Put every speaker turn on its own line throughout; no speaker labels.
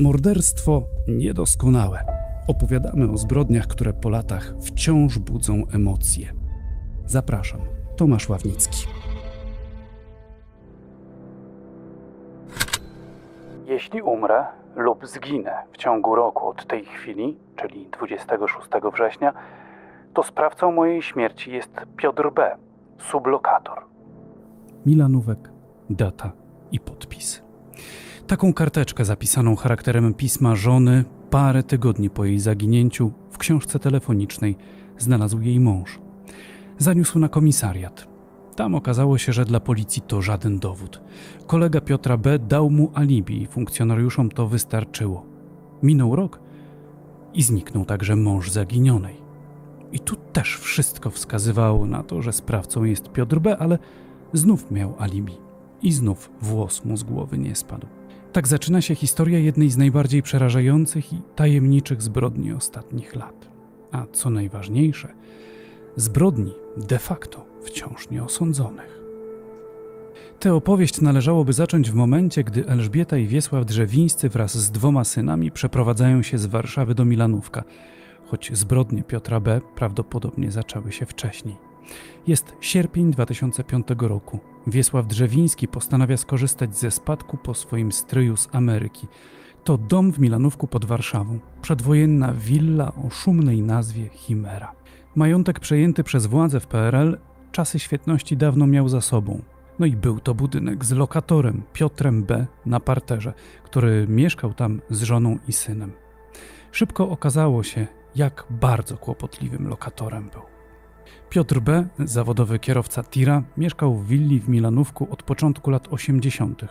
Morderstwo niedoskonałe. Opowiadamy o zbrodniach, które po latach wciąż budzą emocje. Zapraszam, Tomasz Ławnicki. Jeśli umrę lub zginę w ciągu roku od tej chwili, czyli 26 września, to sprawcą mojej śmierci jest Piotr B., sublokator. Milanówek, data i podpis. Taką karteczkę zapisaną charakterem pisma żony parę tygodni po jej zaginięciu w książce telefonicznej znalazł jej mąż. Zaniósł na komisariat. Tam okazało się, że dla policji to żaden dowód. Kolega Piotra B. dał mu alibi i funkcjonariuszom to wystarczyło. Minął rok i zniknął także mąż zaginionej. I tu też wszystko wskazywało na to, że sprawcą jest Piotr B., ale znów miał alibi. I znów włos mu z głowy nie spadł. Tak zaczyna się historia jednej z najbardziej przerażających i tajemniczych zbrodni ostatnich lat. A co najważniejsze, zbrodni de facto wciąż nieosądzonych. Tę opowieść należałoby zacząć w momencie, gdy Elżbieta i Wiesław Drzewińscy wraz z dwoma synami przeprowadzają się z Warszawy do Milanówka, choć zbrodnie Piotra B. prawdopodobnie zaczęły się wcześniej. Jest sierpień 2005 roku. Wiesław Drzewiński postanawia skorzystać ze spadku po swoim stryju z Ameryki. To dom w Milanówku pod Warszawą, przedwojenna willa o szumnej nazwie Chimera. Majątek przejęty przez władze w PRL czasy świetności dawno miał za sobą. No i był to budynek z lokatorem Piotrem B. na parterze, który mieszkał tam z żoną i synem. Szybko okazało się, jak bardzo kłopotliwym lokatorem był. Piotr B., zawodowy kierowca tira, mieszkał w willi w Milanówku od początku lat 80.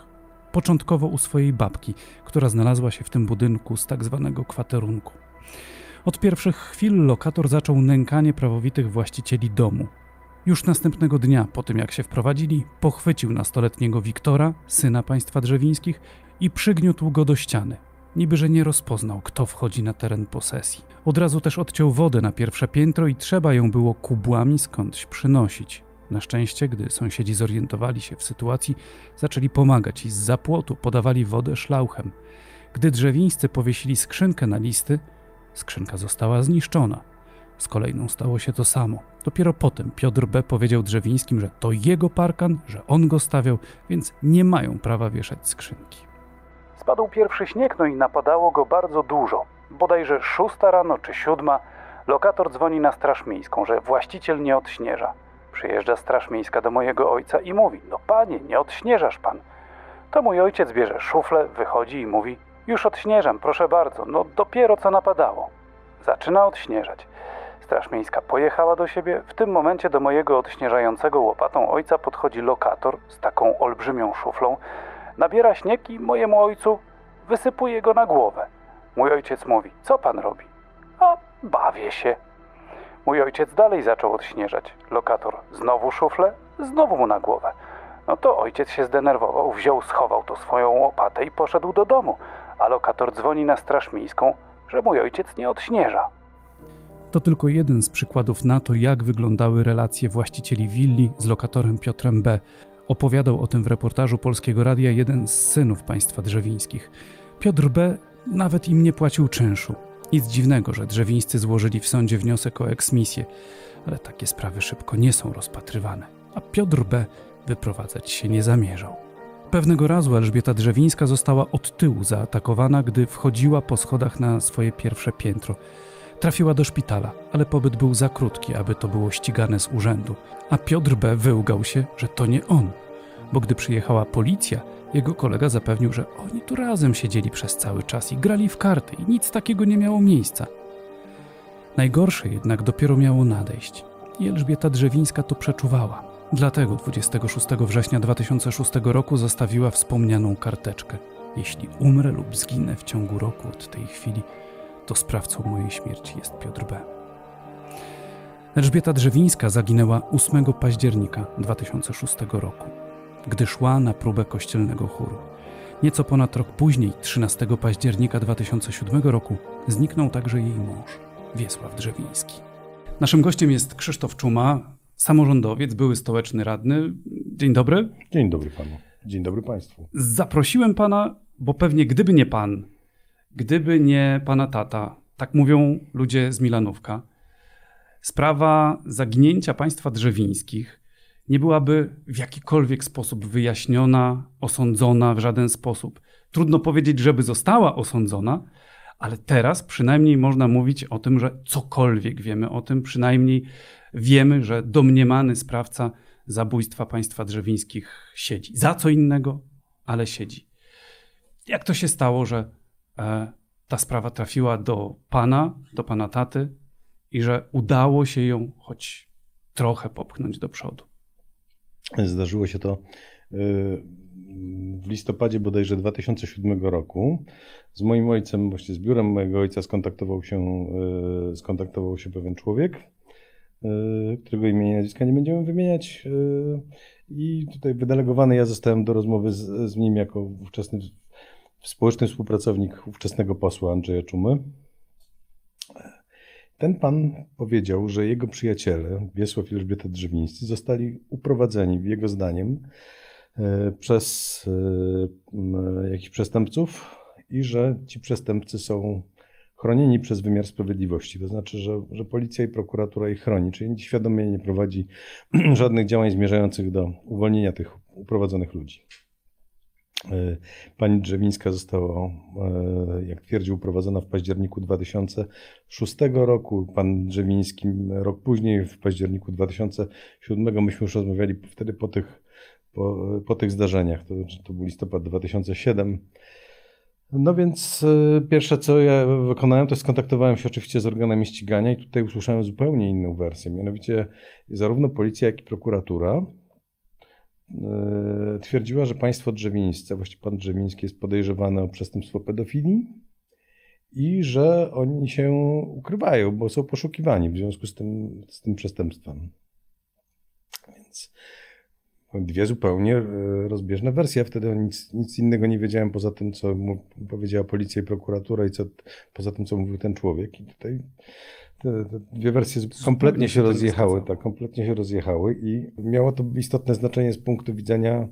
Początkowo u swojej babki, która znalazła się w tym budynku z tak zwanego kwaterunku. Od pierwszych chwil lokator zaczął nękanie prawowitych właścicieli domu. Już następnego dnia, po tym jak się wprowadzili, pochwycił nastoletniego Wiktora, syna państwa drzewińskich, i przygniótł go do ściany, niby że nie rozpoznał, kto wchodzi na teren posesji. Od razu też odciął wodę na pierwsze piętro i trzeba ją było kubłami skądś przynosić. Na szczęście, gdy sąsiedzi zorientowali się w sytuacji, zaczęli pomagać i z zapłotu podawali wodę szlauchem. Gdy drzewińscy powiesili skrzynkę na listy, skrzynka została zniszczona. Z kolejną stało się to samo. Dopiero potem Piotr B. powiedział drzewińskim, że to jego parkan, że on go stawiał, więc nie mają prawa wieszać skrzynki. Spadł pierwszy śnieg, no i napadało go bardzo dużo. Bodajże szósta rano czy siódma, lokator dzwoni na straż miejską, że właściciel nie odśnieża. Przyjeżdża straż miejska do mojego ojca i mówi: No panie, nie odśnieżasz pan. To mój ojciec bierze szuflę, wychodzi i mówi: Już odśnieżam, proszę bardzo, no dopiero co napadało. Zaczyna odśnieżać. Straż miejska pojechała do siebie. W tym momencie do mojego odśnieżającego łopatą ojca podchodzi lokator z taką olbrzymią szuflą, nabiera śnieg i mojemu ojcu wysypuje go na głowę. Mój ojciec mówi: Co pan robi? A bawię się. Mój ojciec dalej zaczął odśnieżać. Lokator znowu szuflę, znowu mu na głowę. No to ojciec się zdenerwował, wziął, schował to swoją łopatę i poszedł do domu, a lokator dzwoni na straż miejską, że mój ojciec nie odśnieża. To tylko jeden z przykładów na to, jak wyglądały relacje właścicieli willi z lokatorem Piotrem B. Opowiadał o tym w reportażu Polskiego Radia jeden z synów państwa drzewińskich. Piotr B. nawet im nie płacił czynszu. Nic dziwnego, że drzewińscy złożyli w sądzie wniosek o eksmisję, ale takie sprawy szybko nie są rozpatrywane, a Piotr B. wyprowadzać się nie zamierzał. Pewnego razu Elżbieta Drzewińska została od tyłu zaatakowana, gdy wchodziła po schodach na swoje pierwsze piętro. Trafiła do szpitala, ale pobyt był za krótki, aby to było ścigane z urzędu, a Piotr B. wyłgał się, że to nie on, bo gdy przyjechała policja, jego kolega zapewnił, że oni tu razem siedzieli przez cały czas i grali w karty i nic takiego nie miało miejsca. Najgorsze jednak dopiero miało nadejść i Elżbieta Drzewińska to przeczuwała. Dlatego 26 września 2006 roku zostawiła wspomnianą karteczkę. Jeśli umrę lub zginę w ciągu roku od tej chwili, to sprawcą mojej śmierci jest Piotr B. Elżbieta Drzewińska zaginęła 8 października 2006 roku gdy szła na próbę kościelnego chóru. Nieco ponad rok później, 13 października 2007 roku, zniknął także jej mąż, Wiesław Drzewiński. Naszym gościem jest Krzysztof Czuma, samorządowiec, były stołeczny radny. Dzień dobry.
Dzień dobry panu. Dzień dobry państwu.
Zaprosiłem pana, bo pewnie gdyby nie pan Gdyby nie pana tata, tak mówią ludzie z Milanówka, sprawa zaginięcia państwa drzewińskich nie byłaby w jakikolwiek sposób wyjaśniona, osądzona w żaden sposób. Trudno powiedzieć, żeby została osądzona, ale teraz przynajmniej można mówić o tym, że cokolwiek wiemy o tym, przynajmniej wiemy, że domniemany sprawca zabójstwa państwa drzewińskich siedzi. Za co innego, ale siedzi. Jak to się stało, że e, ta sprawa trafiła do pana, do pana taty i że udało się ją choć trochę popchnąć do przodu?
Zdarzyło się to y, w listopadzie bodajże 2007 roku. Z moim ojcem, właśnie z biurem mojego ojca skontaktował się, y, skontaktował się pewien człowiek, y, którego imienia i nazwiska nie będziemy wymieniać. I tutaj wydelegowany ja zostałem do rozmowy z, z nim jako ówczesny społeczny współpracownik ówczesnego posła Andrzeja Czumy. Ten pan powiedział, że jego przyjaciele, Wiesław i Elżbieta Drzewińscy, zostali uprowadzeni, jego zdaniem, e, przez e, jakichś przestępców i że ci przestępcy są chronieni przez wymiar sprawiedliwości. To znaczy, że, że policja i prokuratura ich chroni, czyli świadomie nie prowadzi żadnych działań zmierzających do uwolnienia tych uprowadzonych ludzi. E, pani Drzewińska została, e, jak twierdził, uprowadzona w październiku 2006 roku. Pan Drzewiński rok później, w październiku 2007. Myśmy już rozmawiali wtedy po tych, po, po tych zdarzeniach. To, to był listopad 2007. No więc e, pierwsze, co ja wykonałem, to skontaktowałem się oczywiście z organami ścigania i tutaj usłyszałem zupełnie inną wersję. Mianowicie zarówno policja, jak i prokuratura twierdziła, że państwo drzewińskie, właściwie pan Drzewiński jest podejrzewany o przestępstwo pedofilii i że oni się ukrywają, bo są poszukiwani w związku z tym, z tym przestępstwem. Więc dwie zupełnie e, rozbieżne wersje. Wtedy nic, nic innego nie wiedziałem poza tym, co mu powiedziała policja i prokuratura i co, poza tym, co mówił ten człowiek. I tutaj te, te dwie wersje kompletnie się rozjechały, tak, kompletnie się rozjechały i miało to istotne znaczenie z punktu widzenia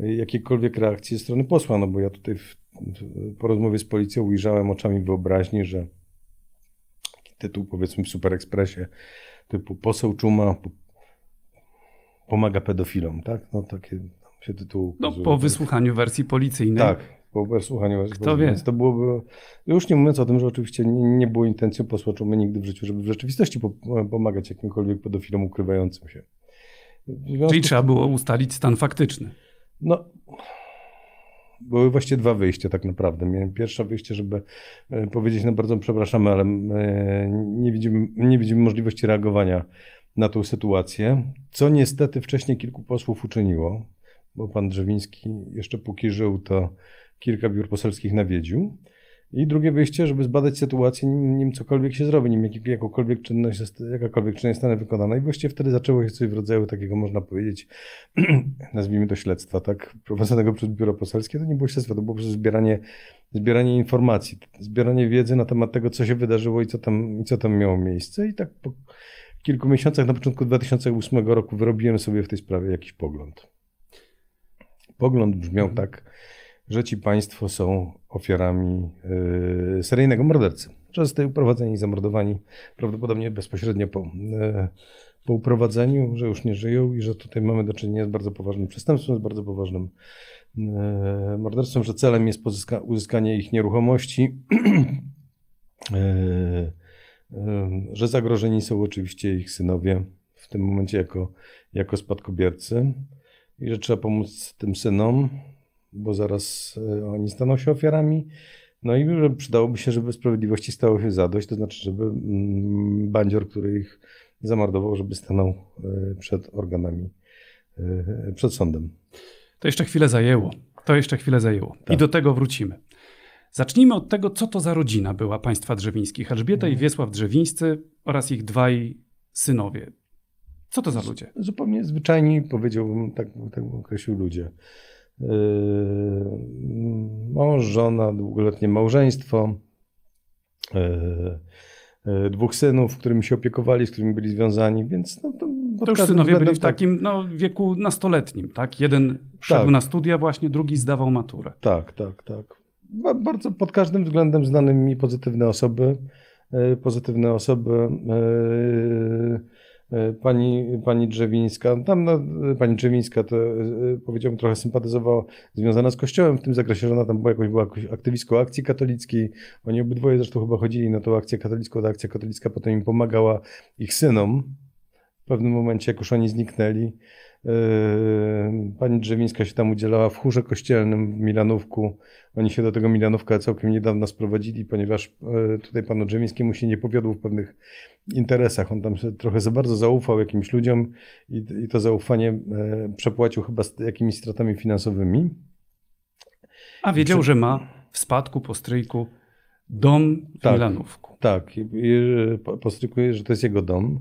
y, jakiejkolwiek reakcji ze strony posła, no bo ja tutaj w, w, po rozmowie z policją ujrzałem oczami wyobraźni, że tytuł powiedzmy w Super Expressie typu poseł Czuma pomaga pedofilom, tak? No takie się tytuł
No po wysłuchaniu wersji policyjnej.
Tak, po wysłuchaniu Kto wie? Więc to byłoby, już nie mówiąc o tym, że oczywiście nie, nie było intencją posła Czumy nigdy w życiu, żeby w rzeczywistości pomagać jakimkolwiek pedofilom ukrywającym się.
Czyli trzeba było ustalić stan faktyczny.
No, były właściwie dwa wyjścia tak naprawdę. Miałem pierwsze wyjście, żeby e, powiedzieć, no bardzo przepraszamy, ale e, nie widzimy, nie widzimy możliwości reagowania na tą sytuację, co niestety wcześniej kilku posłów uczyniło, bo pan Drzewiński jeszcze póki żył, to kilka biur poselskich nawiedził. I drugie wyjście, żeby zbadać sytuację, nim, nim cokolwiek się zrobi, nim jak, czynność, jakakolwiek czynność zostanie wykonana. I właściwie wtedy zaczęło się coś w rodzaju takiego, można powiedzieć, nazwijmy to śledztwa, tak, prowadzonego przez biuro poselskie. To nie było śledztwo, to było po zbieranie, zbieranie informacji, zbieranie wiedzy na temat tego, co się wydarzyło i co tam, i co tam miało miejsce. I tak po kilku miesiącach, na początku 2008 roku, wyrobiłem sobie w tej sprawie jakiś pogląd. Pogląd brzmiał mhm. tak, że ci państwo są ofiarami yy, seryjnego mordercy. Zostali uprowadzeni i zamordowani prawdopodobnie bezpośrednio po, yy, po uprowadzeniu, że już nie żyją i że tutaj mamy do czynienia z bardzo poważnym przestępstwem, z bardzo poważnym yy, morderstwem, że celem jest pozyska, uzyskanie ich nieruchomości, że zagrożeni są oczywiście ich synowie w tym momencie jako, jako spadkobiercy i że trzeba pomóc tym synom, bo zaraz e, oni staną się ofiarami. No i że przydałoby się, żeby sprawiedliwości stało się zadość, to znaczy, żeby mm, bandzior, który ich zamordował, żeby stanął e, przed organami, e, przed sądem.
To jeszcze chwilę zajęło. To jeszcze chwilę zajęło. Tak. I do tego wrócimy. Zacznijmy od tego, co to za rodzina była państwa drzewińskich. Elżbieta i mhm. Wiesław Drzewińscy oraz ich dwaj synowie. Co to za ludzie?
Zupełnie zwyczajni, powiedziałbym, tak, tak określił ludzie. Yy, mąż, żona, długoletnie małżeństwo, yy, yy, dwóch synów, którymi się opiekowali, z którymi byli związani, więc no,
to, to już synowie byli w tak. takim no, wieku nastoletnim, tak? Jeden szedł tak. na studia właśnie, drugi zdawał maturę.
Tak, tak, tak. Ba- bardzo pod każdym względem znane mi pozytywne osoby. e, Pozytywne osoby. e, e, Pani, pani Drzewińska, tam no, pani Drzewińska to powiedziałbym trochę sympatyzowała, związana z kościołem w tym zakresie, że ona tam była jakoś, była aktywistką akcji katolickiej. Oni obydwoje zresztą chyba chodzili na tą akcję katolicką, ta akcja katolicka potem im pomagała ich synom. W pewnym momencie, jak już oni zniknęli, Pani Drzewińska się tam udzielała w chórze kościelnym w Milanówku. Oni się do tego Milanówka całkiem niedawno sprowadzili, ponieważ yy, tutaj panu Drzewińskiemu się nie powiodło w pewnych interesach. On tam trochę za bardzo zaufał jakimś ludziom i, i to zaufanie yy, przepłacił chyba z jakimiś stratami finansowymi.
A wiedział, że ma w spadku po stryjku dom w
Tak.
Milanówku.
Tak, i po- postrykuję, że to jest jego dom,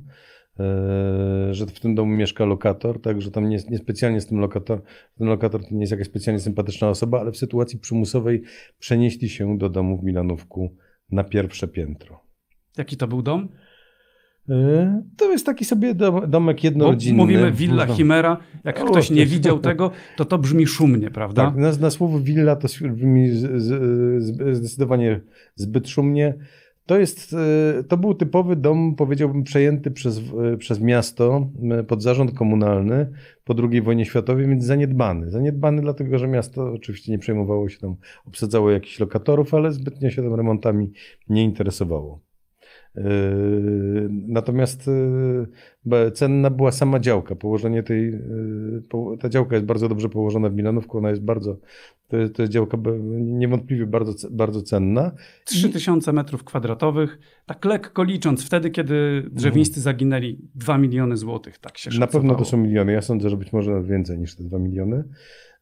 że w tym domu mieszka lokator, także tam nie, niespecjalnie jest tym lokator, ten lokator to nie jest jakaś specjalnie sympatyczna osoba, ale w sytuacji przymusowej przenieśli się do domu w Milanówku na pierwsze piętro.
Jaki to był dom?
E, To jest taki sobie dom, domek
Bo
jednorodzinny.
mówimy Villa Chimera. Jak
O,
ktoś nie
to-
widział tego, to to brzmi szumnie, prawda?
Tak, na, na słowo willa to brzmi z, z, z, zdecydowanie zbyt szumnie. To, jest, e, to był typowy dom, powiedziałbym, przejęty przez, e, przez miasto pod zarząd komunalny po II wojnie światowej, więc zaniedbany. Zaniedbany dlatego, że miasto oczywiście nie przejmowało się tam, obsadzało jakichś lokatorów, ale zbytnio się tam remontami nie interesowało. E, Natomiast cenna była sama działka. Położenie tej, po- ta działka jest bardzo dobrze położona w Milanówku, ona jest bardzo, to jest, to jest działka niewątpliwie bardzo, bardzo cenna.
3000 metrów kwadratowych, tak lekko licząc, wtedy kiedy drzewińscy zaginęli 2 miliony złotych, tak się
Na pewno
szacowało.
to są miliony. Ja sądzę, że być może więcej niż te 2 miliony,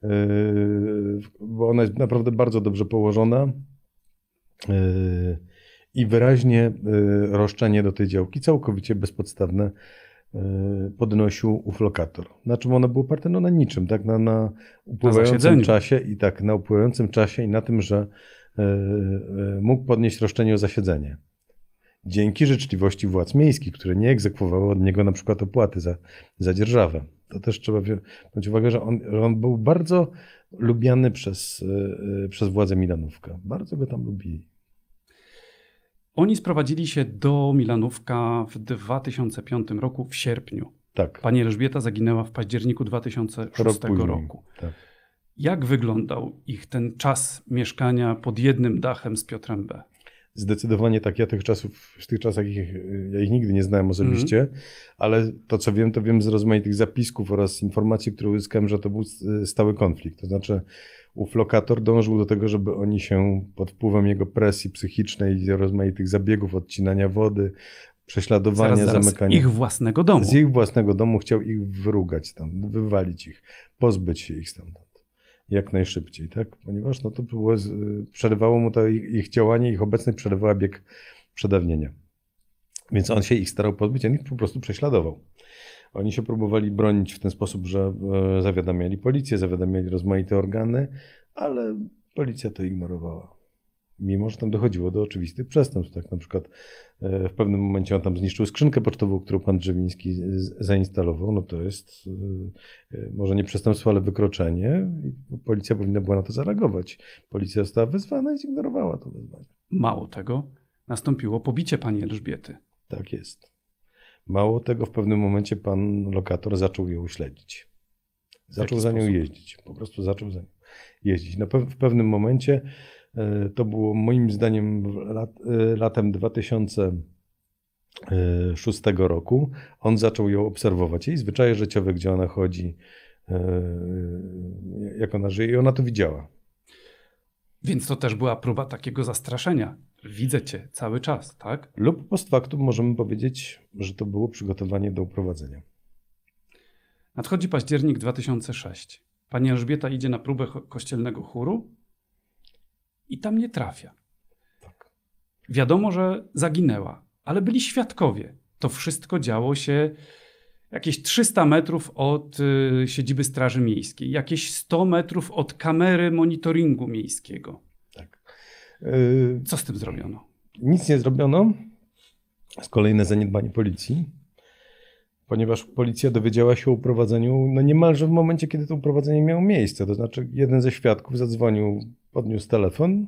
Yy, bo ona jest naprawdę bardzo dobrze położona yy, i wyraźnie roszczenie do tej działki, całkowicie bezpodstawne, podnosił ów lokator. Na czym ono było oparte? No na niczym, tak? Na, na upływającym
zasiedzeniu.
czasie i tak, na upływającym czasie i na tym, że yy, yy, mógł podnieść roszczenie o zasiedzenie. Dzięki życzliwości władz miejskich, które nie egzekwowały od niego na przykład opłaty za, za dzierżawę. To też trzeba wziąć uwagę, że on, że on był bardzo lubiany przez, przez władze Milanówka. Bardzo go tam lubili.
Oni sprowadzili się do Milanówka w 2005 roku w sierpniu.
Tak.
Pani Elżbieta zaginęła w październiku 2006
Rok później.
roku.
Tak.
Jak wyglądał ich ten czas mieszkania pod jednym dachem z Piotrem B?
Zdecydowanie tak. Ja tych czasów, w tych czasach ich, ja ich nigdy nie znałem osobiście,
Mhm.
ale to co wiem, to wiem z rozmaitych zapisków oraz informacji, które uzyskałem, że to był stały konflikt. To znaczy ów lokator dążył do tego, żeby oni się pod wpływem jego presji psychicznej i rozmaitych zabiegów odcinania wody, prześladowania,
Zaraz, zaraz,
zamykania.
ich własnego domu.
Z ich własnego domu chciał ich wyrugać tam, wywalić ich, pozbyć się ich stamtąd. Jak najszybciej, tak? Ponieważ no, to było, przerywało mu to ich, ich działanie, ich obecność przerywała bieg przedawnienia. Więc on się ich starał pozbyć, on ich po prostu prześladował. Oni się próbowali bronić w ten sposób, że e, zawiadamiali policję, zawiadamiali rozmaite organy, ale policja to ignorowała. Mimo, że tam dochodziło do oczywistych przestępstw. Tak na przykład e, w pewnym momencie on tam zniszczył skrzynkę pocztową, którą pan Drzewiński zainstalował. No to jest e, może nie przestępstwo, ale wykroczenie. I policja powinna była na to zareagować. Policja została wezwana i zignorowała to wezwanie.
Mało tego, nastąpiło pobicie pani Elżbiety.
Tak jest. Mało tego, w pewnym momencie pan lokator zaczął ją śledzić. Zaczął za nią
sposób?
jeździć. Po prostu zaczął za nią jeździć. Pew- w pewnym momencie, e, to było moim zdaniem lat, e, latem 2006 roku, on zaczął ją obserwować. Jej zwyczaje życiowe, gdzie ona chodzi, e, jak ona żyje i ona to widziała.
Więc to też była próba takiego zastraszenia. Widzę cię cały czas, tak?
Lub post factum możemy powiedzieć, że to było przygotowanie do uprowadzenia.
Nadchodzi październik 2006. Pani Elżbieta idzie na próbę kościelnego chóru i tam nie trafia.
Tak.
Wiadomo, że zaginęła, ale byli świadkowie. To wszystko działo się jakieś 300 metrów od y, siedziby Straży Miejskiej, jakieś 100 metrów od kamery monitoringu miejskiego. Co z tym zrobiono?
Nic nie zrobiono. Z kolejne zaniedbanie policji. ponieważ policja dowiedziała się o uprowadzeniu no niemalże w momencie, kiedy to uprowadzenie miało miejsce. To znaczy, jeden ze świadków zadzwonił, podniósł telefon.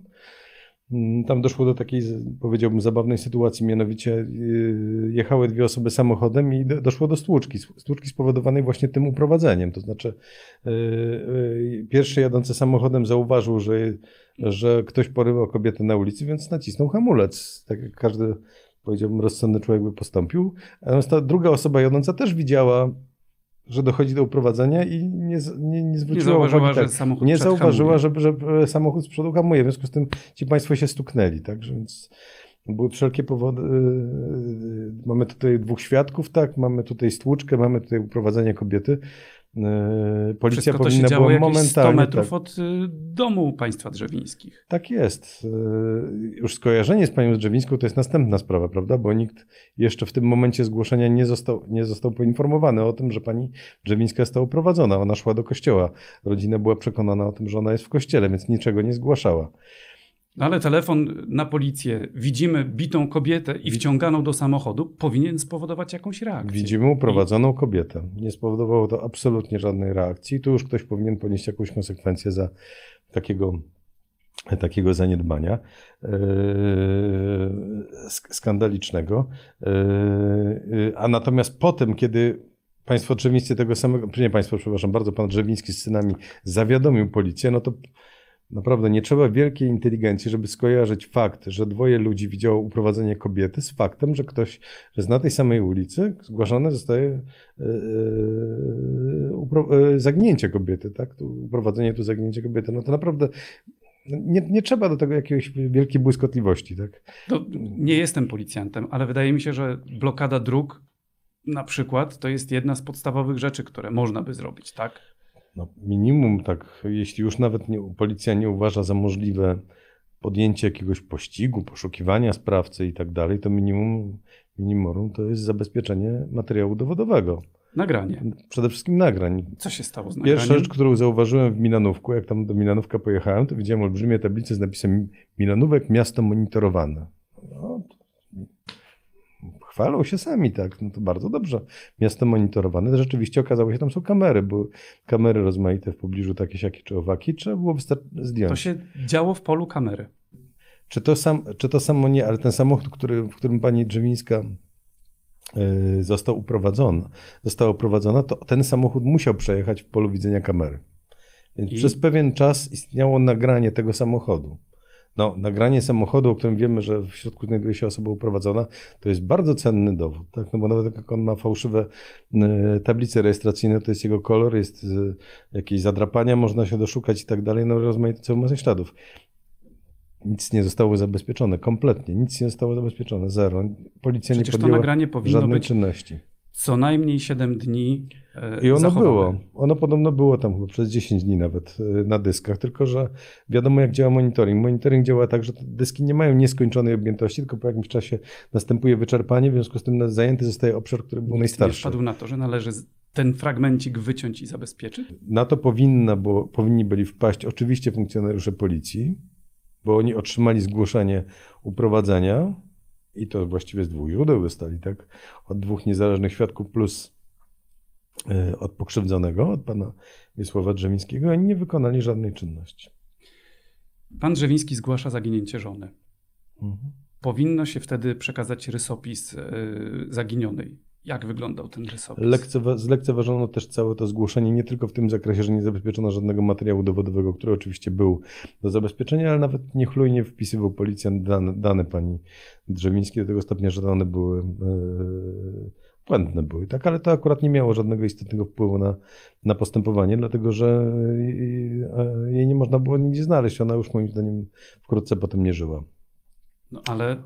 Mm, Tam doszło do takiej, powiedziałbym, zabawnej sytuacji, mianowicie yy, jechały dwie osoby samochodem i do- doszło do stłuczki. Stłuczki spowodowanej właśnie tym uprowadzeniem. To znaczy, yy, yy, pierwszy jadący samochodem zauważył, że, że ktoś porywał kobietę na ulicy, więc nacisnął hamulec. Tak jak każdy, powiedziałbym, rozsądny człowiek by postąpił. Natomiast ta druga osoba jadąca też widziała, że dochodzi do uprowadzenia i nie, nie, nie
Nie
zwróciła
zauważyła,
uwagi.
że
tak.
samochód
Nie zauważyła, że, że samochód z przodu hamuje. W związku z tym ci państwo się stuknęli, tak? Że Więc były wszelkie powody. yy, Mamy tutaj dwóch świadków, tak? Mamy tutaj stłuczkę, mamy tutaj uprowadzenie kobiety. Yy, Policja
Wszystko to się
powinna
działo
była
jakieś 100
momentalnie.
metrów
tak,
od y, domu państwa drzewińskich.
tak jest. Yy, Już skojarzenie z panią Drzewińską to jest następna sprawa, prawda? Bo nikt jeszcze w tym momencie zgłoszenia nie został, nie został poinformowany o tym, że pani Drzewińska została uprowadzona. Ona szła do kościoła. Rodzina była przekonana o tym, że ona jest w kościele, więc niczego nie zgłaszała.
No ale telefon na policję, widzimy bitą kobietę i wciąganą do samochodu, powinien spowodować jakąś reakcję.
Widzimy uprowadzoną kobietę. Nie spowodowało to absolutnie żadnej reakcji. Tu już ktoś powinien ponieść jakąś konsekwencję za takiego, takiego zaniedbania yy, sk- skandalicznego. Yy, a natomiast potem, kiedy państwo Drzewińscy tego samego, nie państwo, przepraszam bardzo, pan Drzewiński z synami zawiadomił policję, no to Naprawdę nie trzeba wielkiej inteligencji, żeby skojarzyć fakt, że dwoje ludzi widziało uprowadzenie kobiety z faktem, że ktoś, że z na tej samej ulicy zgłaszane zostaje upro- e, zagnięcie kobiety, tak? Tu uprowadzenie, tu zagnięcie kobiety. No to naprawdę nie, nie trzeba do tego jakiejś wielkiej błyskotliwości, tak?
To nie jestem policjantem, ale wydaje mi się, że blokada dróg na przykład to jest jedna z podstawowych rzeczy, które można by zrobić, tak?
No, minimum, tak, jeśli już nawet nie, policja nie uważa za możliwe podjęcie jakiegoś pościgu, poszukiwania sprawcy i tak dalej, to minimum, minimum to jest zabezpieczenie materiału dowodowego.
Nagranie.
Przede wszystkim nagrań.
Co się stało z
Pierwsza
nagraniem?
rzecz, którą zauważyłem w Milanówku, jak tam do Milanówka pojechałem, to widziałem olbrzymie tablice z napisem Milanówek, miasto monitorowane. No, chwalą się sami, tak, no to bardzo dobrze. Miasto monitorowane. Rzeczywiście okazało się, tam są kamery, były kamery rozmaite w pobliżu, takie, siakie czy owaki, trzeba było zdjąć.
To się działo w polu kamery.
Czy to, sam, czy to samo nie, ale ten samochód, który, w którym pani Drzewińska y, został uprowadzona, została uprowadzona, to ten samochód musiał przejechać w polu widzenia kamery. Więc
I?
przez pewien czas istniało nagranie tego samochodu. No, nagranie samochodu, o którym wiemy, że w środku znajduje się osoba uprowadzona, to jest bardzo cenny dowód, tak? No bo nawet jak on ma fałszywe y, tablice rejestracyjne, to jest jego kolor, jest y, jakieś zadrapania, można się doszukać i tak dalej, no rozmaite całą masę śladów. Nic nie zostało zabezpieczone, kompletnie, nic nie zostało zabezpieczone, zero. Policja
Przecież
nie
to
podjęła
nagranie powinno
żadnej
być
czynności.
Co najmniej 7 dni e,
I ono
zachowane.
było. Ono podobno było tam chyba przez 10 dni nawet y, na dyskach, tylko że wiadomo jak działa monitoring. Monitoring działa tak, że dyski nie mają nieskończonej objętości, tylko po jakimś czasie następuje wyczerpanie, w związku z tym zajęty zostaje obszar, który był
Nikt nie
najstarszy.
wpadł na to, że należy ten fragmencik wyciąć i zabezpieczyć?
Na to powinna, bo powinni byli wpaść oczywiście funkcjonariusze policji, bo oni otrzymali zgłoszenie uprowadzenia i to właściwie z dwóch źródeł dostali, tak? Od dwóch niezależnych świadków plus y, od pokrzywdzonego, od pana Wiesława Drzemińskiego, oni nie wykonali żadnej czynności.
Pan Drzewiński zgłasza zaginięcie żony.
Mhm.
Powinno się wtedy przekazać rysopis e, zaginionej. Jak wyglądał ten rysopis?
Lekcewa- zlekceważono też całe to zgłoszenie, nie tylko w tym zakresie, że nie zabezpieczono żadnego materiału dowodowego, który oczywiście był do zabezpieczenia, ale nawet niechlujnie wpisywał policjant dane, dane pani Drzewińskiej do tego stopnia, że one były e, błędne były, tak, ale to akurat nie miało żadnego istotnego wpływu na, na postępowanie, dlatego że e, jej nie można było nigdzie znaleźć. Ona już moim zdaniem wkrótce potem nie żyła.
No, ale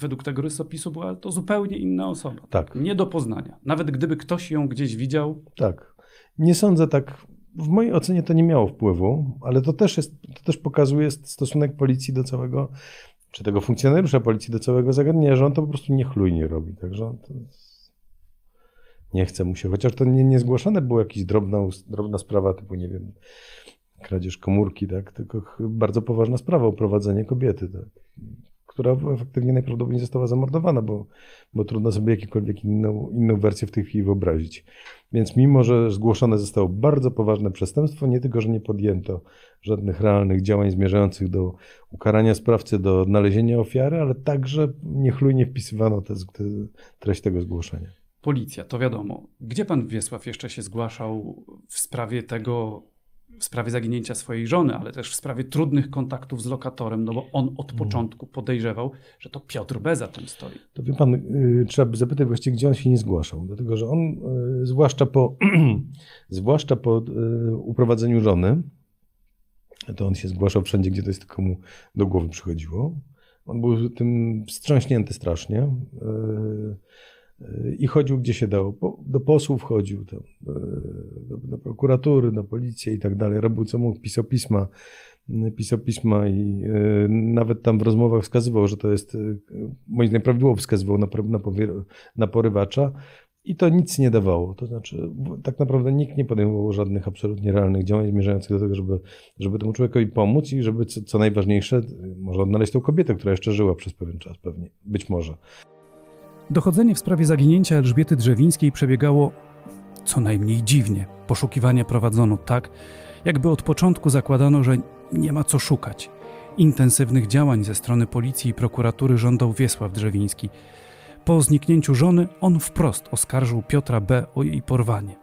według tego rysopisu była to zupełnie inna osoba.
Tak.
Nie do poznania. Nawet gdyby ktoś ją gdzieś widział,
Tak. Nie sądzę tak. W mojej ocenie to nie miało wpływu, ale to też, jest, to też pokazuje stosunek policji do całego, czy tego funkcjonariusza policji do całego zagadnienia, że on to po prostu niechlujnie robi. Także nie chce mu się, chociaż to nie, zgłaszane było jakaś drobna, drobna sprawa, typu nie wiem, kradzież komórki, tak, tylko bardzo poważna sprawa, uprowadzenie kobiety, tak, która efektywnie najprawdopodobniej została zamordowana, bo, bo trudno sobie jakąkolwiek inną, inną wersję w tej chwili wyobrazić. Więc mimo, że zgłoszone zostało bardzo poważne przestępstwo, nie tylko, że nie podjęto żadnych realnych działań zmierzających do ukarania sprawcy, do odnalezienia ofiary, ale także niechlujnie wpisywano te, te, treść tego zgłoszenia.
Policja, to wiadomo. Gdzie pan Wiesław jeszcze się zgłaszał w sprawie tego, w sprawie zaginięcia swojej żony, ale też w sprawie trudnych kontaktów z lokatorem, no bo on od początku podejrzewał, że to Piotr B. za tym stoi.
To wie pan, y, trzeba by zapytać właściwie, gdzie on się nie zgłaszał. Dlatego, że on, y, zwłaszcza po, zwłaszcza po y, uprowadzeniu żony, to on się zgłaszał wszędzie, gdzie to jest tylko mu do głowy przychodziło. On był tym wstrząśnięty strasznie. I chodził gdzie się dało. Do posłów chodził, tam, y, do, do prokuratury, do policji i tak dalej. Robił co mógł, pisał pisma, y, pisał pisma i y, nawet tam w rozmowach wskazywał, że to jest, y, moim zdaniem prawidłowo wskazywał na, na, na porywacza. I to nic nie dawało. To znaczy, tak naprawdę nikt nie podejmował żadnych absolutnie realnych działań zmierzających do tego, żeby, żeby temu człowiekowi pomóc i żeby, co, co najważniejsze, może odnaleźć tą kobietę, która jeszcze żyła przez pewien czas, pewnie. Być może.
Dochodzenie w sprawie zaginięcia Elżbiety Drzewińskiej przebiegało co najmniej dziwnie. Poszukiwania prowadzono tak, jakby od początku zakładano, że nie ma co szukać. Intensywnych działań ze strony policji i prokuratury żądał Wiesław Drzewiński. Po zniknięciu żony on wprost oskarżył Piotra B. o jej porwanie.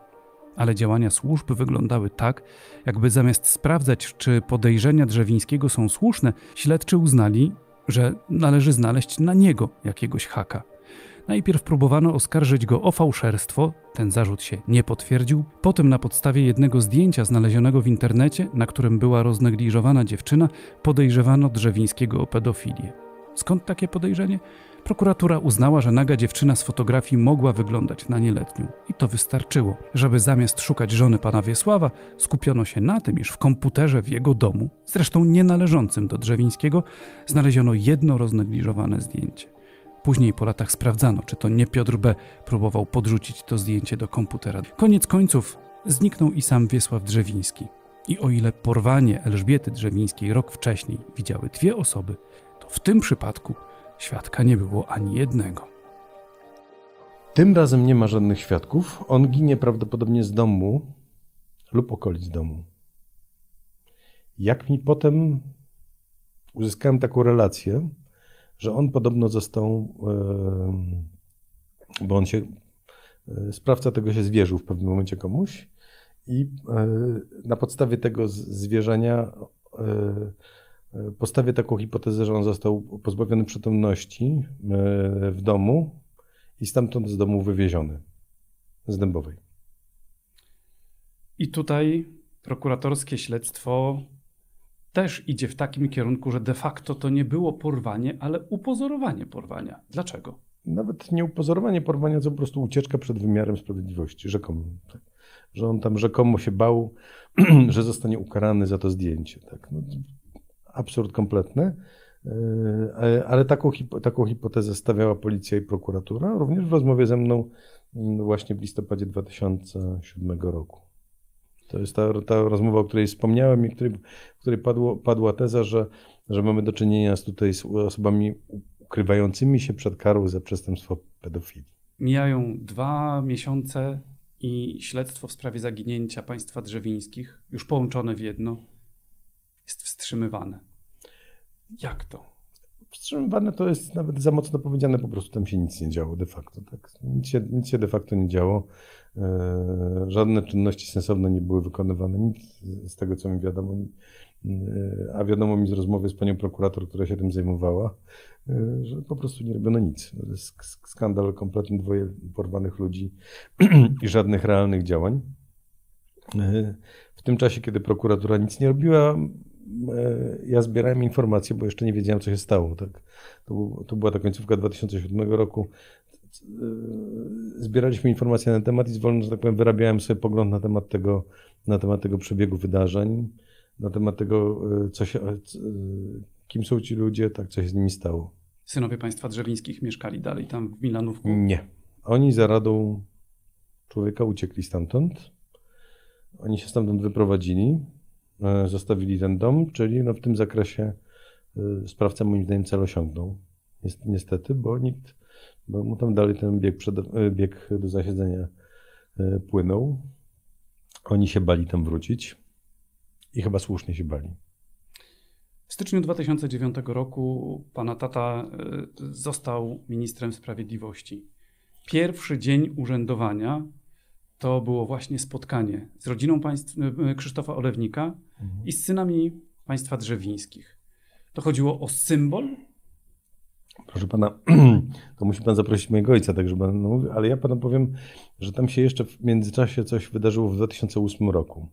Ale działania służb wyglądały tak, jakby zamiast sprawdzać, czy podejrzenia Drzewińskiego są słuszne, śledczy uznali, że należy znaleźć na niego jakiegoś haka. Najpierw próbowano oskarżyć go o fałszerstwo, ten zarzut się nie potwierdził. Potem na podstawie jednego zdjęcia znalezionego w internecie, na którym była roznegliżowana dziewczyna, podejrzewano Drzewińskiego o pedofilię. Skąd takie podejrzenie? Prokuratura uznała, że naga dziewczyna z fotografii mogła wyglądać na nieletnią. I to wystarczyło, żeby zamiast szukać żony pana Wiesława, skupiono się na tym, iż w komputerze w jego domu, zresztą nie należącym do Drzewińskiego, znaleziono jedno roznegliżowane zdjęcie. Później po latach sprawdzano, czy to nie Piotr B. próbował podrzucić to zdjęcie do komputera. Koniec końców zniknął i sam Wiesław Drzewiński. I o ile porwanie Elżbiety Drzewińskiej rok wcześniej widziały dwie osoby, to w tym przypadku świadka nie było ani jednego.
Tym razem nie ma żadnych świadków. On ginie prawdopodobnie z domu lub okolic domu. Jak mi potem uzyskałem taką relację, że on podobno został, e, bo on się, e, sprawca tego się zwierzył w pewnym momencie komuś i e, na podstawie tego zwierzenia postawię taką hipotezę, że on został pozbawiony przytomności w domu i stamtąd z domu wywieziony z Dębowej.
I tutaj prokuratorskie śledztwo też idzie w takim kierunku, że de facto to nie było porwanie, ale upozorowanie porwania. Dlaczego?
Nawet nie upozorowanie porwania, co po prostu ucieczka przed wymiarem sprawiedliwości, rzekomo. Tak. Że on tam rzekomo się bał, że zostanie ukarany za to zdjęcie. Tak. No, absurd kompletny. Yy, ale- Ale taką, taką hipotezę stawiała policja i prokuratura, również w rozmowie ze mną mm, właśnie w listopadzie 2007 roku. To jest ta, ta rozmowa, o której wspomniałem i której, w której padło, padła teza, że, że mamy do czynienia z tutaj z osobami ukrywającymi się przed karą za przestępstwo pedofilii.
Mijają dwa miesiące i śledztwo w sprawie zaginięcia państwa drzewińskich, już połączone w jedno, jest wstrzymywane. Jak to?
Wstrzymywane to jest nawet za mocno powiedziane, po prostu tam się nic nie działo de facto. Tak? Nic, się, nic się de facto nie działo. E, żadne czynności sensowne nie były wykonywane, nic z tego co mi wiadomo. E, a wiadomo mi z rozmowy z panią prokurator, która się tym zajmowała, e, że po prostu nie robiono nic. Sk- skandal kompletny, dwoje porwanych ludzi i żadnych realnych działań. W tym czasie, kiedy prokuratura nic nie robiła, ja zbierałem informacje, bo jeszcze nie wiedziałem, co się stało. Tak? To, to była ta końcówka 2007 roku. E, Zbieraliśmy informacje na temat i zwolna, że tak powiem, wyrabiałem sobie pogląd na temat tego, na temat tego przebiegu wydarzeń, na temat tego, e, co się, e, kim są ci ludzie, tak, co się z nimi stało.
Synowie państwa drzewińskich mieszkali dalej tam w Milanówku.
Nie. Oni za radą człowieka uciekli stamtąd. Oni się stamtąd wyprowadzili, zostawili ten dom, czyli no w tym zakresie sprawca moim zdaniem cel osiągnął. Niestety, bo nikt, bo mu tam dalej ten bieg, przed, y, bieg do zasiedzenia y, płynął. Oni się bali tam wrócić i chyba słusznie się bali.
W styczniu 2009 roku pana tata y, został ministrem sprawiedliwości. Pierwszy dzień urzędowania to było właśnie spotkanie z rodziną państw, Krzysztofa Olewnika i z synami państwa drzewińskich. To chodziło o symbol,
Proszę pana, to musi pan zaprosić mojego ojca, tak żeby pan mówił, ale ja panu powiem, że tam się jeszcze w międzyczasie coś wydarzyło w 2008 roku.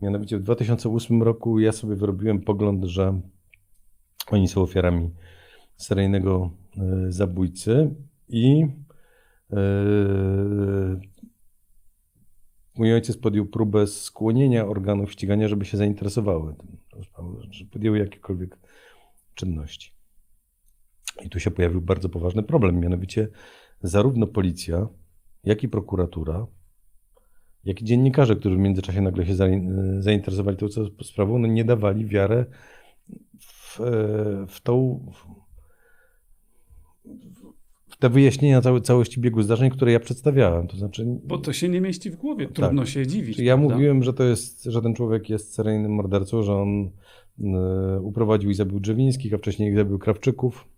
Mianowicie w 2008 roku ja sobie wyrobiłem pogląd, że oni są ofiarami seryjnego e, zabójcy i e, mój ojciec podjął próbę skłonienia organów ścigania, żeby się zainteresowały tym, że podjęły jakiekolwiek czynności. I tu się pojawił bardzo poważny problem, mianowicie zarówno policja, jak i prokuratura, jak i dziennikarze, którzy w międzyczasie nagle się zain- zainteresowali tą sprawą, no nie dawali wiarę w, w tą w te wyjaśnienia całej, całości biegu zdarzeń, które ja przedstawiałem. To znaczy,
bo to się nie mieści w głowie. Trudno się dziwić.
Czy ja
prawda?
mówiłem, że to jest, że ten człowiek jest seryjnym mordercą, że on e, uprowadził i zabił Drzewińskich, a wcześniej zabił Krawczyków, e,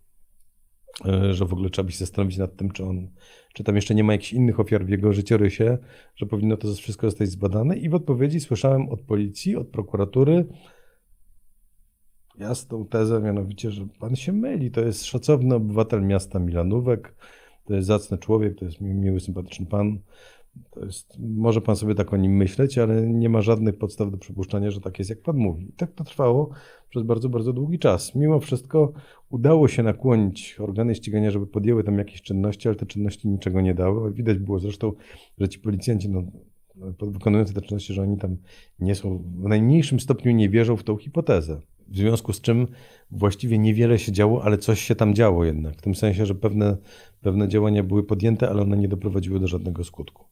że w ogóle trzeba by się zastanowić nad tym, czy on, czy tam jeszcze nie ma jakichś innych ofiar w jego życiorysie, że powinno to wszystko zostać zbadane. I w odpowiedzi słyszałem od policji, od prokuratury jasną tezę, mianowicie, że pan się myli. To jest szacowny obywatel miasta Milanówek, to jest zacny człowiek, to jest mi- miły, sympatyczny pan. To jest, może pan sobie tak o nim myśleć, ale nie ma żadnych podstaw do przypuszczenia, że tak jest, jak pan mówi. I tak to trwało przez bardzo, bardzo długi czas. Mimo wszystko udało się nakłonić organy ścigania, żeby podjęły tam jakieś czynności, ale te czynności niczego nie dały. Widać było zresztą, że ci policjanci, no, wykonujący te czynności, że oni tam nie są, w najmniejszym stopniu nie wierzą w tą hipotezę. W związku z czym właściwie niewiele się działo, ale coś się tam działo jednak. W tym sensie, że pewne, pewne działania były podjęte, ale one nie doprowadziły do żadnego skutku.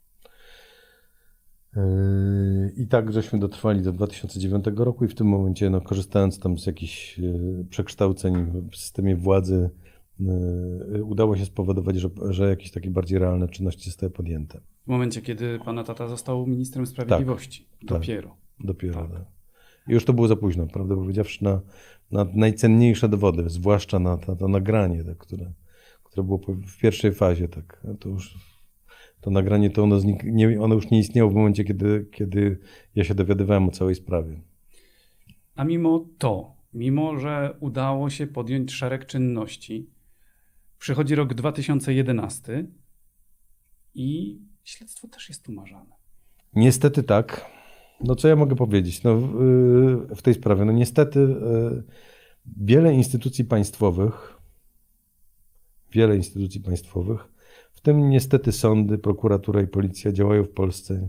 Yy, I tak żeśmy dotrwali do 2009 roku i w tym momencie, no, korzystając tam z jakichś yy, przekształceń w systemie władzy, yy, udało się spowodować, że, że jakieś takie bardziej realne czynności zostały podjęte.
W momencie, kiedy pana tata został ministrem sprawiedliwości.
tak.
Dopiero.
Dopiero.
Tak.
Tak. I już to było za późno, prawdę powiedziawszy, na, na najcenniejsze dowody, zwłaszcza na to, to nagranie, tak, które, które było w pierwszej fazie. Tak, to już to nagranie to ono, znik- nie, ono już nie istniało w momencie, kiedy, kiedy ja się dowiadywałem o całej sprawie.
A mimo to, mimo że udało się podjąć szereg czynności, przychodzi rok 2011 i śledztwo też jest umarzane.
Niestety tak. No co ja mogę powiedzieć no, w, w tej sprawie? No niestety y, wiele instytucji państwowych, wiele instytucji państwowych, w tym niestety sądy, prokuratura i policja działają w Polsce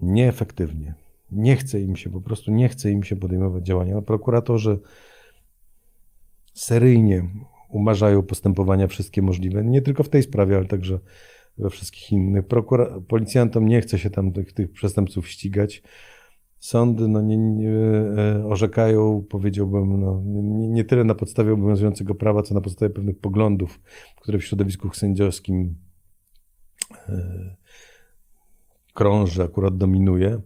nieefektywnie. Nie chce im się, po prostu nie chce im się podejmować działania. No, prokuratorzy seryjnie umarzają postępowania wszystkie możliwe, nie tylko w tej sprawie, ale także we wszystkich innych. Prokura- policjantom nie chce się tam tych, tych przestępców ścigać. Sądy no, nie, nie, e, orzekają, powiedziałbym, no, nie, nie tyle na podstawie obowiązującego prawa, co na podstawie pewnych poglądów, które w środowisku sędziowskim e, krąży, akurat dominuje.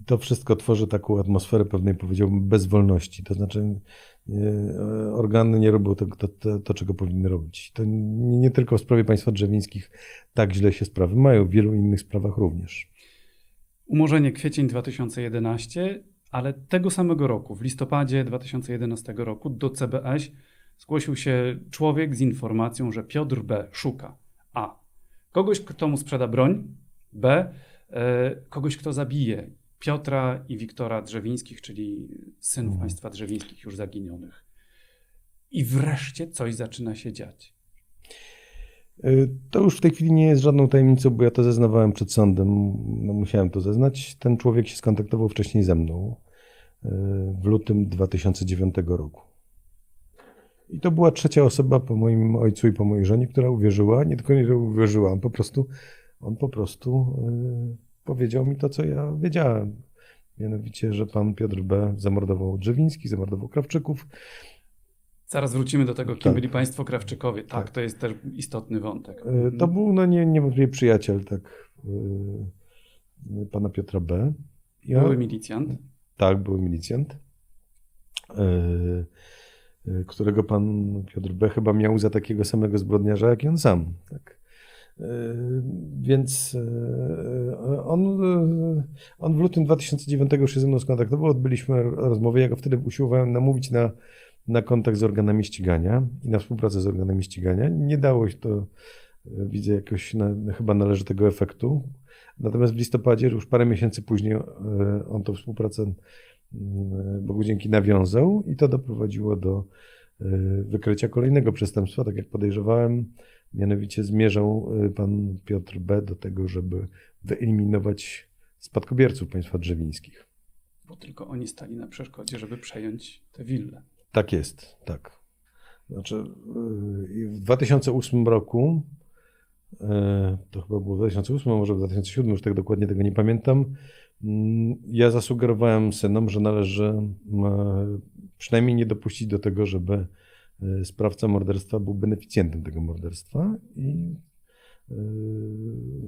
I to wszystko tworzy taką atmosferę pewnej, powiedziałbym, bezwolności. To znaczy, e, organy nie robią tego, to, to, to, czego powinny robić. To nie, nie tylko w sprawie państwa drzewińskich tak źle się sprawy mają, w wielu innych sprawach również.
Umorzenie kwiecień 2011, ale tego samego roku, w listopadzie 2011 roku, do CBS zgłosił się człowiek z informacją, że Piotr B. szuka A. Kogoś, kto mu sprzeda broń, B. E, kogoś, kto zabije Piotra i Wiktora Drzewińskich, czyli synów
Mhm.
państwa Drzewińskich już zaginionych. I wreszcie coś zaczyna się dziać.
Y, To już w tej chwili nie jest żadną tajemnicą, bo ja to zeznawałem przed sądem. No, musiałem to zeznać. Ten człowiek się skontaktował wcześniej ze mną y, w lutym 2009 roku. I to była trzecia osoba po moim ojcu i po mojej żonie, która uwierzyła. Nie tylko nie uwierzyła, on po prostu, on po prostu y, powiedział mi to, co ja wiedziałem. Mianowicie, że pan Piotr B. zamordował Drzewiński, zamordował Krawczyków.
Zaraz wrócimy do tego, kim
Tak.
byli państwo Krawczykowie. Tak,
Tak.
to jest też istotny wątek.
E, To był no, nie, niewątpliwie przyjaciel tak, e, pana Piotra B. Ja,
Były milicjant.
Tak, był milicjant, e, którego pan Piotr B. chyba miał za takiego samego zbrodniarza, jak i on sam. Tak. Więc on, on w lutym 2009 już się ze mną skontaktował, odbyliśmy rozmowę. Ja go wtedy usiłowałem namówić na, na kontakt z organami ścigania i na współpracę z organami ścigania. Nie dało się to, e, widzę, jakoś na, chyba należytego efektu. Natomiast w listopadzie, już parę miesięcy później, e, on tą współpracę mm, Bogu dzięki nawiązał i to doprowadziło do e, wykrycia kolejnego przestępstwa, tak jak podejrzewałem. Mianowicie zmierzał e, pan Piotr B. do tego, żeby wyeliminować spadkobierców państwa drzewińskich.
Bo tylko oni stali na przeszkodzie, żeby przejąć tę willę.
Tak jest, tak. Znaczy, yy, w 2008 roku, yy, to chyba było w 2008, a może w 2007, już tak dokładnie tego nie pamiętam, mm, ja zasugerowałem synom, że należy mm, przynajmniej nie dopuścić do tego, żeby sprawca morderstwa był beneficjentem tego morderstwa i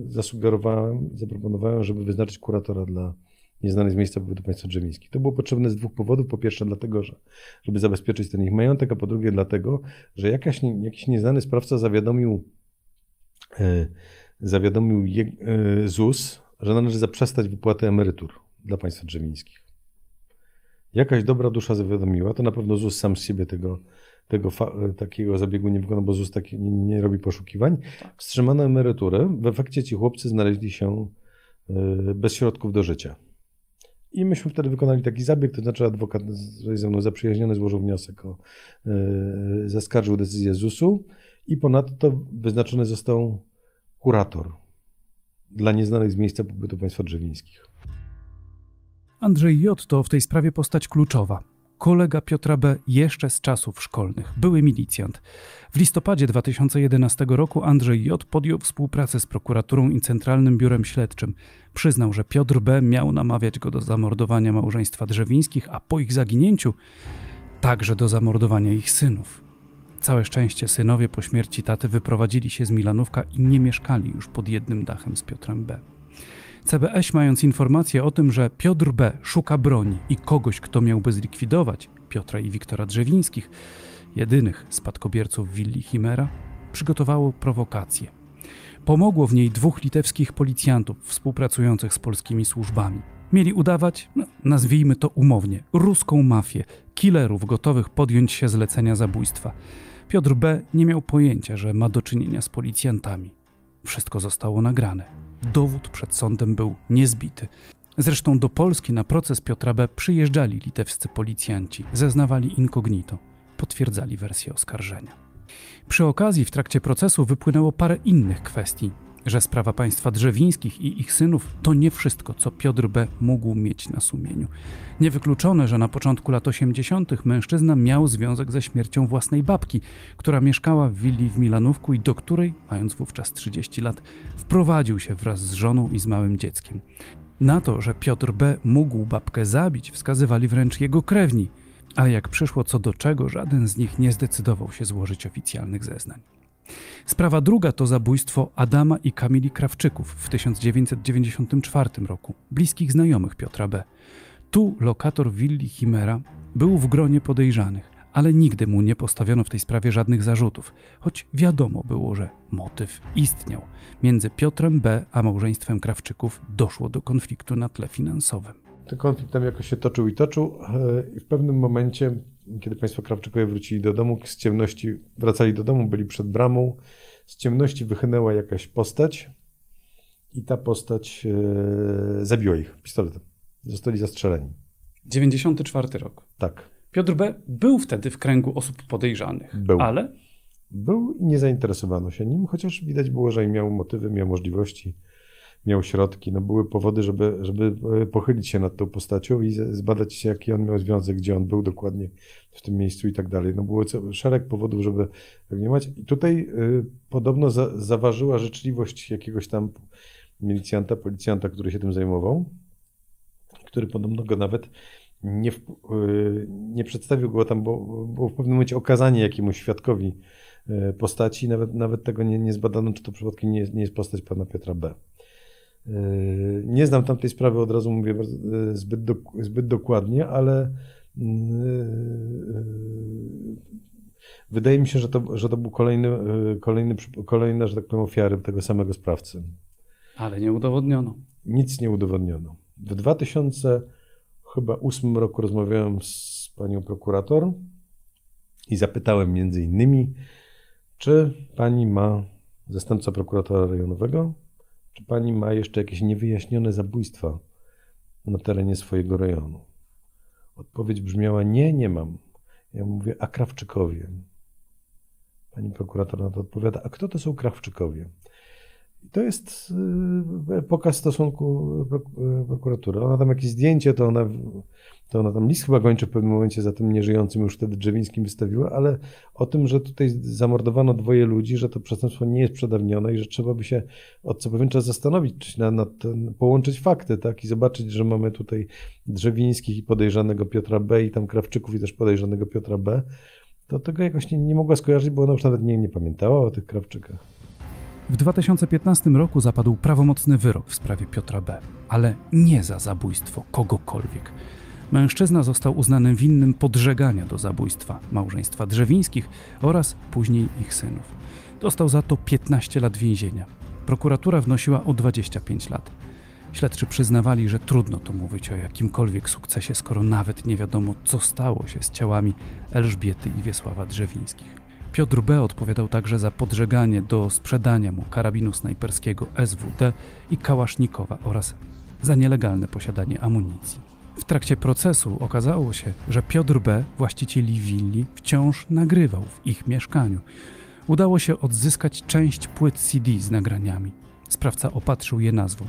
zasugerowałem, zaproponowałem, żeby wyznaczyć kuratora dla nieznany z miejsca pobytu państwa drzewińskich. To było potrzebne z dwóch powodów. Po pierwsze dlatego, że żeby zabezpieczyć ten ich majątek, a po drugie dlatego, że jakaś, nie- jakiś nieznany sprawca zawiadomił, e, zawiadomił je, e, ZUS, że należy zaprzestać wypłaty emerytur dla państwa drzewińskich. Jakaś dobra dusza zawiadomiła, to na pewno ZUS sam z siebie tego, tego e, takiego zabiegu nie wykonał, bo ZUS taki nie, nie robi poszukiwań. Wstrzymano emeryturę. W efekcie ci chłopcy znaleźli się e, bez środków do życia. I myśmy wtedy wykonali taki zabieg, to znaczy adwokat ze mną zaprzyjaźniony złożył wniosek o, e, zaskarżył decyzję ZUS-u i ponadto wyznaczony został kurator dla nieznanych z miejsca pobytu państwa drzewińskich.
Andrzej J. to w tej sprawie postać kluczowa. Kolega Piotra B. jeszcze z czasów szkolnych, były milicjant. W listopadzie 2011 roku Andrzej J. podjął współpracę z prokuraturą i Centralnym Biurem Śledczym. Przyznał, że Piotr B. miał namawiać go do zamordowania małżeństwa Drzewińskich, a po ich zaginięciu także do zamordowania ich synów. Całe szczęście synowie po śmierci taty wyprowadzili się z Milanówka i nie mieszkali już pod jednym dachem z Piotrem B. CBS, mając informację o tym, że Piotr B. szuka broni i kogoś, kto miałby zlikwidować Piotra i Wiktora Drzewińskich, jedynych spadkobierców willi Chimera, przygotowało prowokację. Pomogło w niej dwóch litewskich policjantów współpracujących z polskimi służbami. Mieli udawać, no, nazwijmy to umownie, ruską mafię, killerów gotowych podjąć się zlecenia zabójstwa. Piotr B. nie miał pojęcia, że ma do czynienia z policjantami. Wszystko zostało nagrane. Dowód przed sądem był niezbity. Zresztą do Polski na proces Piotra B. przyjeżdżali litewscy policjanci, zeznawali incognito, potwierdzali wersję oskarżenia. Przy okazji w trakcie procesu wypłynęło parę innych kwestii, że sprawa państwa drzewińskich i ich synów to nie wszystko, co Piotr B. mógł mieć na sumieniu. Niewykluczone, że na początku lat 80. mężczyzna miał związek ze śmiercią własnej babki, która mieszkała w willi w Milanówku i do której, mając wówczas 30 lat, wprowadził się wraz z żoną i z małym dzieckiem. Na to, że Piotr B. mógł babkę zabić, wskazywali wręcz jego krewni, ale jak przyszło co do czego, żaden z nich nie zdecydował się złożyć oficjalnych zeznań. Sprawa druga to zabójstwo Adama i Kamili Krawczyków w 1994 roku, bliskich znajomych Piotra B. Tu lokator willi Chimera był w gronie podejrzanych, ale nigdy mu nie postawiono w tej sprawie żadnych zarzutów, choć wiadomo było, że motyw istniał. Między Piotrem B. a małżeństwem Krawczyków doszło do konfliktu na tle finansowym.
Ten konflikt tam jakoś się toczył i toczył e, i w pewnym momencie, kiedy państwo Krawczykowie wrócili do domu, z ciemności wracali do domu, byli przed bramą, z ciemności wychynęła jakaś postać i ta postać e, zabiła ich pistoletem. Zostali zastrzeleni.
94 rok.
Tak.
Piotr B. był wtedy w kręgu osób podejrzanych,
Był.
ale
Był i nie zainteresowano się nim, chociaż widać było, że miał motywy, miał możliwości, miał środki. No, były powody, żeby, żeby e, pochylić się nad tą postacią i zbadać, jaki on miał związek, gdzie on był dokładnie w tym miejscu i tak dalej. No, było szereg powodów, żeby tak mać. I tutaj y, podobno za, zaważyła życzliwość jakiegoś tam milicjanta, policjanta, który się tym zajmował, który podobno go nawet nie, y, nie przedstawił go tam, bo było w pewnym momencie okazanie jakiemuś świadkowi postaci. Nawet, nawet tego nie, nie zbadano, czy to przypadkiem nie, nie jest postać pana Piotra B. Y, Nie znam tamtej sprawy, od razu mówię bardzo- y, zbyt, dok- zbyt dokładnie, ale y, y, wydaje mi się, że to, że to był kolejny, kolejny, kolejna, że tak powiem, ofiary tego samego sprawcy.
Ale nie udowodniono.
Nic nie udowodniono. W 2008 roku rozmawiałem z panią prokurator i zapytałem między innymi, czy pani ma, zastępca prokuratora rejonowego, czy pani ma jeszcze jakieś niewyjaśnione zabójstwa na terenie swojego rejonu. Odpowiedź brzmiała: Nie, nie mam. Ja mówię: A Krawczykowie? Pani prokurator na to odpowiada: A kto to są Krawczykowie? To jest y, pokaz stosunku y, prokuratury. Ona tam jakieś zdjęcie, to ona, to ona tam list chyba kończy w pewnym momencie za tym nieżyjącym już wtedy Drzewińskim wystawiła, ale o tym, że tutaj zamordowano dwoje ludzi, że to przestępstwo nie jest przedawnione i że trzeba by się od co pewien czas zastanowić, czy na, na ten, połączyć fakty, tak, i zobaczyć, że mamy tutaj Drzewińskich i podejrzanego Piotra B i tam Krawczyków i też podejrzanego Piotra B, to tego jakoś nie, nie mogła skojarzyć, bo ona już nawet nie, nie pamiętała o tych Krawczykach.
W 2015 roku zapadł prawomocny wyrok w sprawie Piotra B., ale nie za zabójstwo kogokolwiek. Mężczyzna został uznany winnym podżegania do zabójstwa małżeństwa Drzewińskich oraz później ich synów. Dostał za to 15 lat więzienia. Prokuratura wnosiła o 25 lat. Śledczy przyznawali, że trudno tu mówić o jakimkolwiek sukcesie, skoro nawet nie wiadomo, co stało się z ciałami Elżbiety i Wiesława Drzewińskich. Piotr B. odpowiadał także za podżeganie do sprzedania mu karabinu snajperskiego SWD i kałasznikowa oraz za nielegalne posiadanie amunicji. W trakcie procesu okazało się, że Piotr B., właścicieli willi, wciąż nagrywał w ich mieszkaniu. Udało się odzyskać część płyt CD z nagraniami. Sprawca opatrzył je nazwą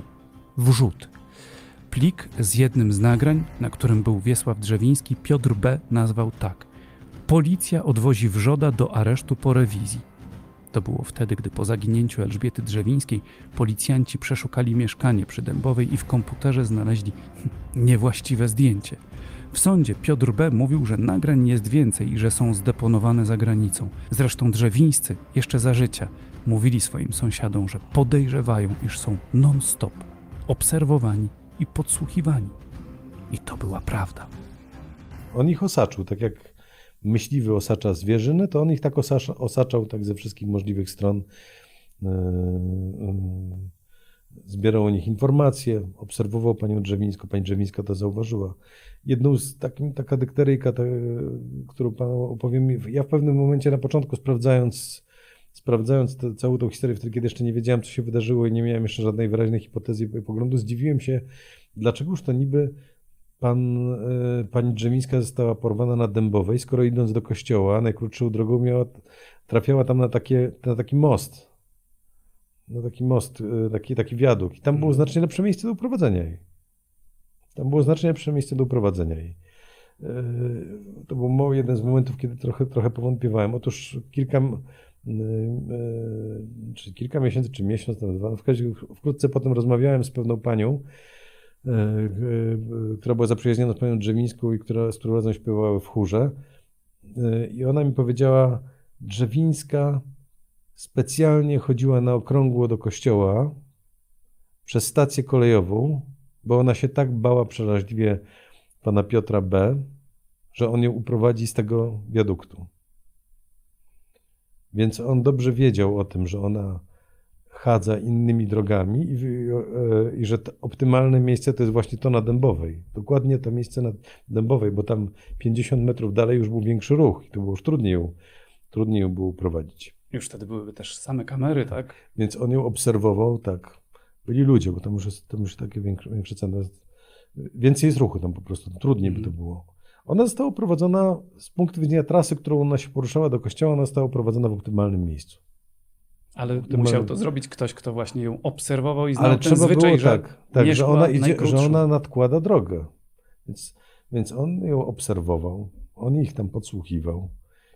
Wrzut. Plik z jednym z nagrań, na którym był Wiesław Drzewiński, Piotr B. nazwał tak – Policja odwozi Wrzoda do aresztu po rewizji. To było wtedy, gdy po zaginięciu Elżbiety Drzewińskiej policjanci przeszukali mieszkanie przy Dębowej i w komputerze znaleźli niewłaściwe zdjęcie. W sądzie Piotr B. mówił, że nagrań jest więcej i że są zdeponowane za granicą. Zresztą drzewińscy jeszcze za życia mówili swoim sąsiadom, że podejrzewają, iż są non-stop obserwowani i podsłuchiwani. I to była prawda.
On ich osaczył, tak jak myśliwy osacza zwierzyny, to on ich tak osacza, osaczał tak ze wszystkich możliwych stron. Yy, yy, Zbierał o nich informacje, obserwował panią Drzewińską, pani Drzewińska to zauważyła. Jedną z takim, taka dykteryjka, te, którą panu opowiem, ja w pewnym momencie na początku sprawdzając, sprawdzając tę- całą tą historię, wtedy kiedy jeszcze nie wiedziałem, co się wydarzyło i nie miałem jeszcze żadnej wyraźnej hipotezy i poglądu, zdziwiłem się, dlaczegoż to niby pan, e, pani Drzemińska została porwana na Dębowej, skoro idąc do kościoła, najkrótszą drogą miała, trafiała tam na, takie, na taki most. Na taki most, e, taki, taki wiaduk. I tam było znacznie lepsze miejsce do uprowadzenia jej. Tam było znacznie lepsze miejsce do uprowadzenia jej. E, To był jeden z momentów, kiedy trochę, trochę powątpiewałem. Otóż kilka, czy kilka miesięcy, czy miesiąc, nawet dwa, wkrótce potem rozmawiałem z pewną panią, która była zaprzyjaźniona z panią Drzewińską i która, z którą razem śpiewały w chórze. E, I ona mi powiedziała, Drzewińska specjalnie chodziła na okrągło do kościoła przez stację kolejową, bo ona się tak bała przeraźliwie pana Piotra B., że on ją uprowadzi z tego wiaduktu. Więc on dobrze wiedział o tym, że ona chadza innymi drogami i, e, i że to optymalne miejsce to jest właśnie to na Dębowej. Dokładnie to miejsce na Dębowej, bo tam 50 metrów dalej już był większy ruch i to było już trudniej ją, trudniej ją było prowadzić.
Już wtedy były też same kamery, tak?
Więc on ją obserwował, tak. Byli ludzie, bo tam już jest, tam już takie większe, większe centrum. Więcej jest ruchu tam po prostu, trudniej by to było. Ona została prowadzona z punktu widzenia trasy, którą ona się poruszała do kościoła, ona została prowadzona w optymalnym miejscu.
Ale musiał to zrobić ktoś, kto właśnie ją obserwował i znał
Ale
ten
trzeba
zwyczaj,
było
że
tak, tak
nie
że, ona idzie, że ona nadkłada drogę. Więc, więc on ją obserwował, on ich tam podsłuchiwał,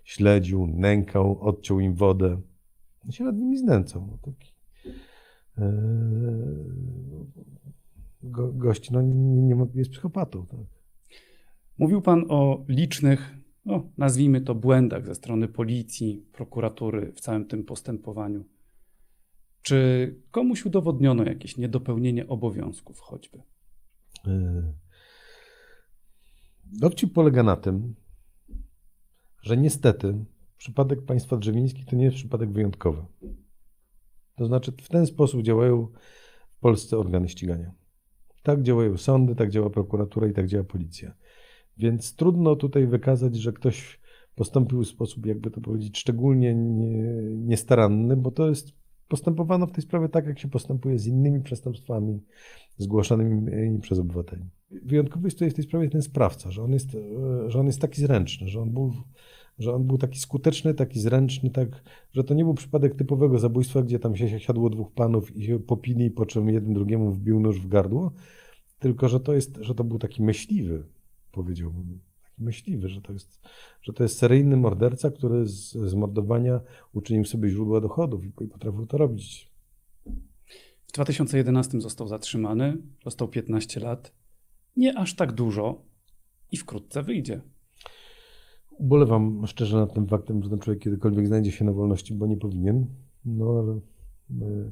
śledził, nękał, odciął im wodę. On się nad nimi znęcał. Taki, e, go, gość no, nie, nie jest psychopatą. Tak.
Mówił pan o licznych, no, nazwijmy to błędach ze strony policji, prokuratury w całym tym postępowaniu. Czy komuś udowodniono jakieś niedopełnienie obowiązków choćby?
Yy. Dowcip polega na tym, że niestety przypadek państwa drzewińskich to nie jest przypadek wyjątkowy. To znaczy, w ten sposób działają w Polsce organy ścigania. Tak działają sądy, tak działa prokuratura i tak działa policja. Więc trudno tutaj wykazać, że ktoś postąpił w sposób, jakby to powiedzieć, szczególnie nie, niestaranny, bo to jest postępowano w tej sprawie tak, jak się postępuje z innymi przestępstwami zgłaszanymi przez obywateli. Wyjątkowy jest tutaj w tej sprawie ten sprawca, że on jest, e, że on jest taki zręczny, że on był że on był taki skuteczny, taki zręczny, tak, że to nie był przypadek typowego zabójstwa, gdzie tam się siadło dwóch panów i się popili, po czym jeden drugiemu wbił nóż w gardło, tylko że to jest, że to był taki myśliwy, powiedziałbym, taki myśliwy, że to jest, że to jest seryjny morderca, który z, z mordowania uczynił sobie źródła dochodów i, i potrafił to robić.
W 2011 został zatrzymany, dostał 15 lat. Nie aż tak dużo i wkrótce wyjdzie.
Ubolewam szczerze nad tym faktem, że ten człowiek kiedykolwiek znajdzie się na wolności, bo nie powinien. No ale y,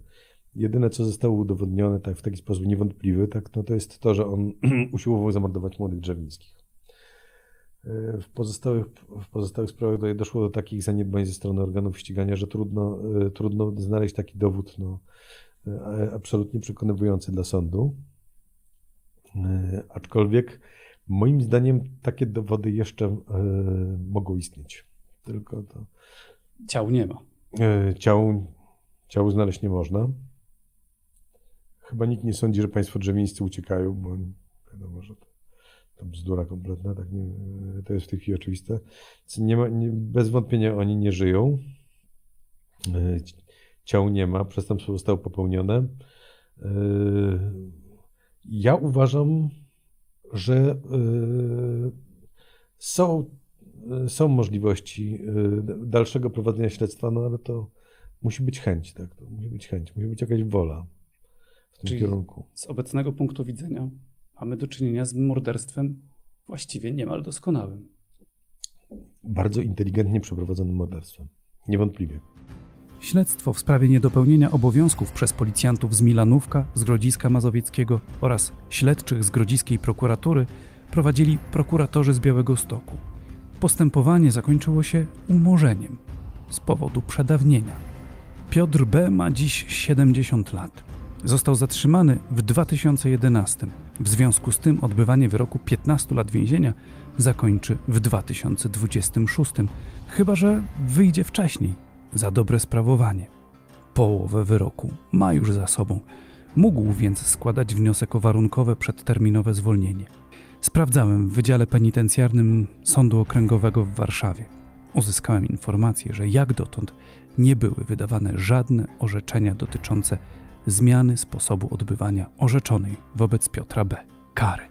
jedyne, co zostało udowodnione tak, w taki sposób niewątpliwy, tak, no to jest to, że on usiłował zamordować młodych drzewińskich. W pozostałych, w pozostałych sprawach tutaj doszło do takich zaniedbań ze strony organów ścigania, że trudno, y, trudno znaleźć taki dowód no, y, absolutnie przekonywujący dla sądu. Y, aczkolwiek Moim zdaniem takie dowody jeszcze mogą istnieć. Tylko to.
Ciał nie ma.
Ciał, ciał znaleźć nie można. Chyba nikt nie sądzi, że państwo drzewińscy uciekają, bo wiadomo, że to, to bzdura kompletna, tak nie, to jest w tej chwili oczywiste. Nie ma, nie, bez wątpienia oni nie żyją. Y, ciał nie ma, przestępstwo zostało popełnione. Ja uważam, że y, są, są możliwości dalszego prowadzenia śledztwa, no ale to musi być chęć, tak? To musi być chęć, musi być jakaś wola w tym
Czyli
kierunku.
Z obecnego punktu widzenia mamy do czynienia z morderstwem właściwie niemal doskonałym.
Bardzo inteligentnie przeprowadzonym morderstwem. Niewątpliwie.
Śledztwo w sprawie niedopełnienia obowiązków przez policjantów z Milanówka, z Grodziska Mazowieckiego oraz śledczych z Grodziskiej Prokuratury prowadzili prokuratorzy z Białego Stoku. Postępowanie zakończyło się umorzeniem z powodu przedawnienia. Piotr B. ma dziś 70 lat. Został zatrzymany w 2011. W związku z tym odbywanie wyroku 15 lat więzienia zakończy w 2026, chyba że wyjdzie wcześniej za dobre sprawowanie. Połowę wyroku ma już za sobą. Mógł więc składać wniosek o warunkowe przedterminowe zwolnienie. Sprawdzałem w Wydziale Penitencjarnym Sądu Okręgowego w Warszawie. Uzyskałem informację, że jak dotąd nie były wydawane żadne orzeczenia dotyczące zmiany sposobu odbywania orzeczonej wobec Piotra B. kary.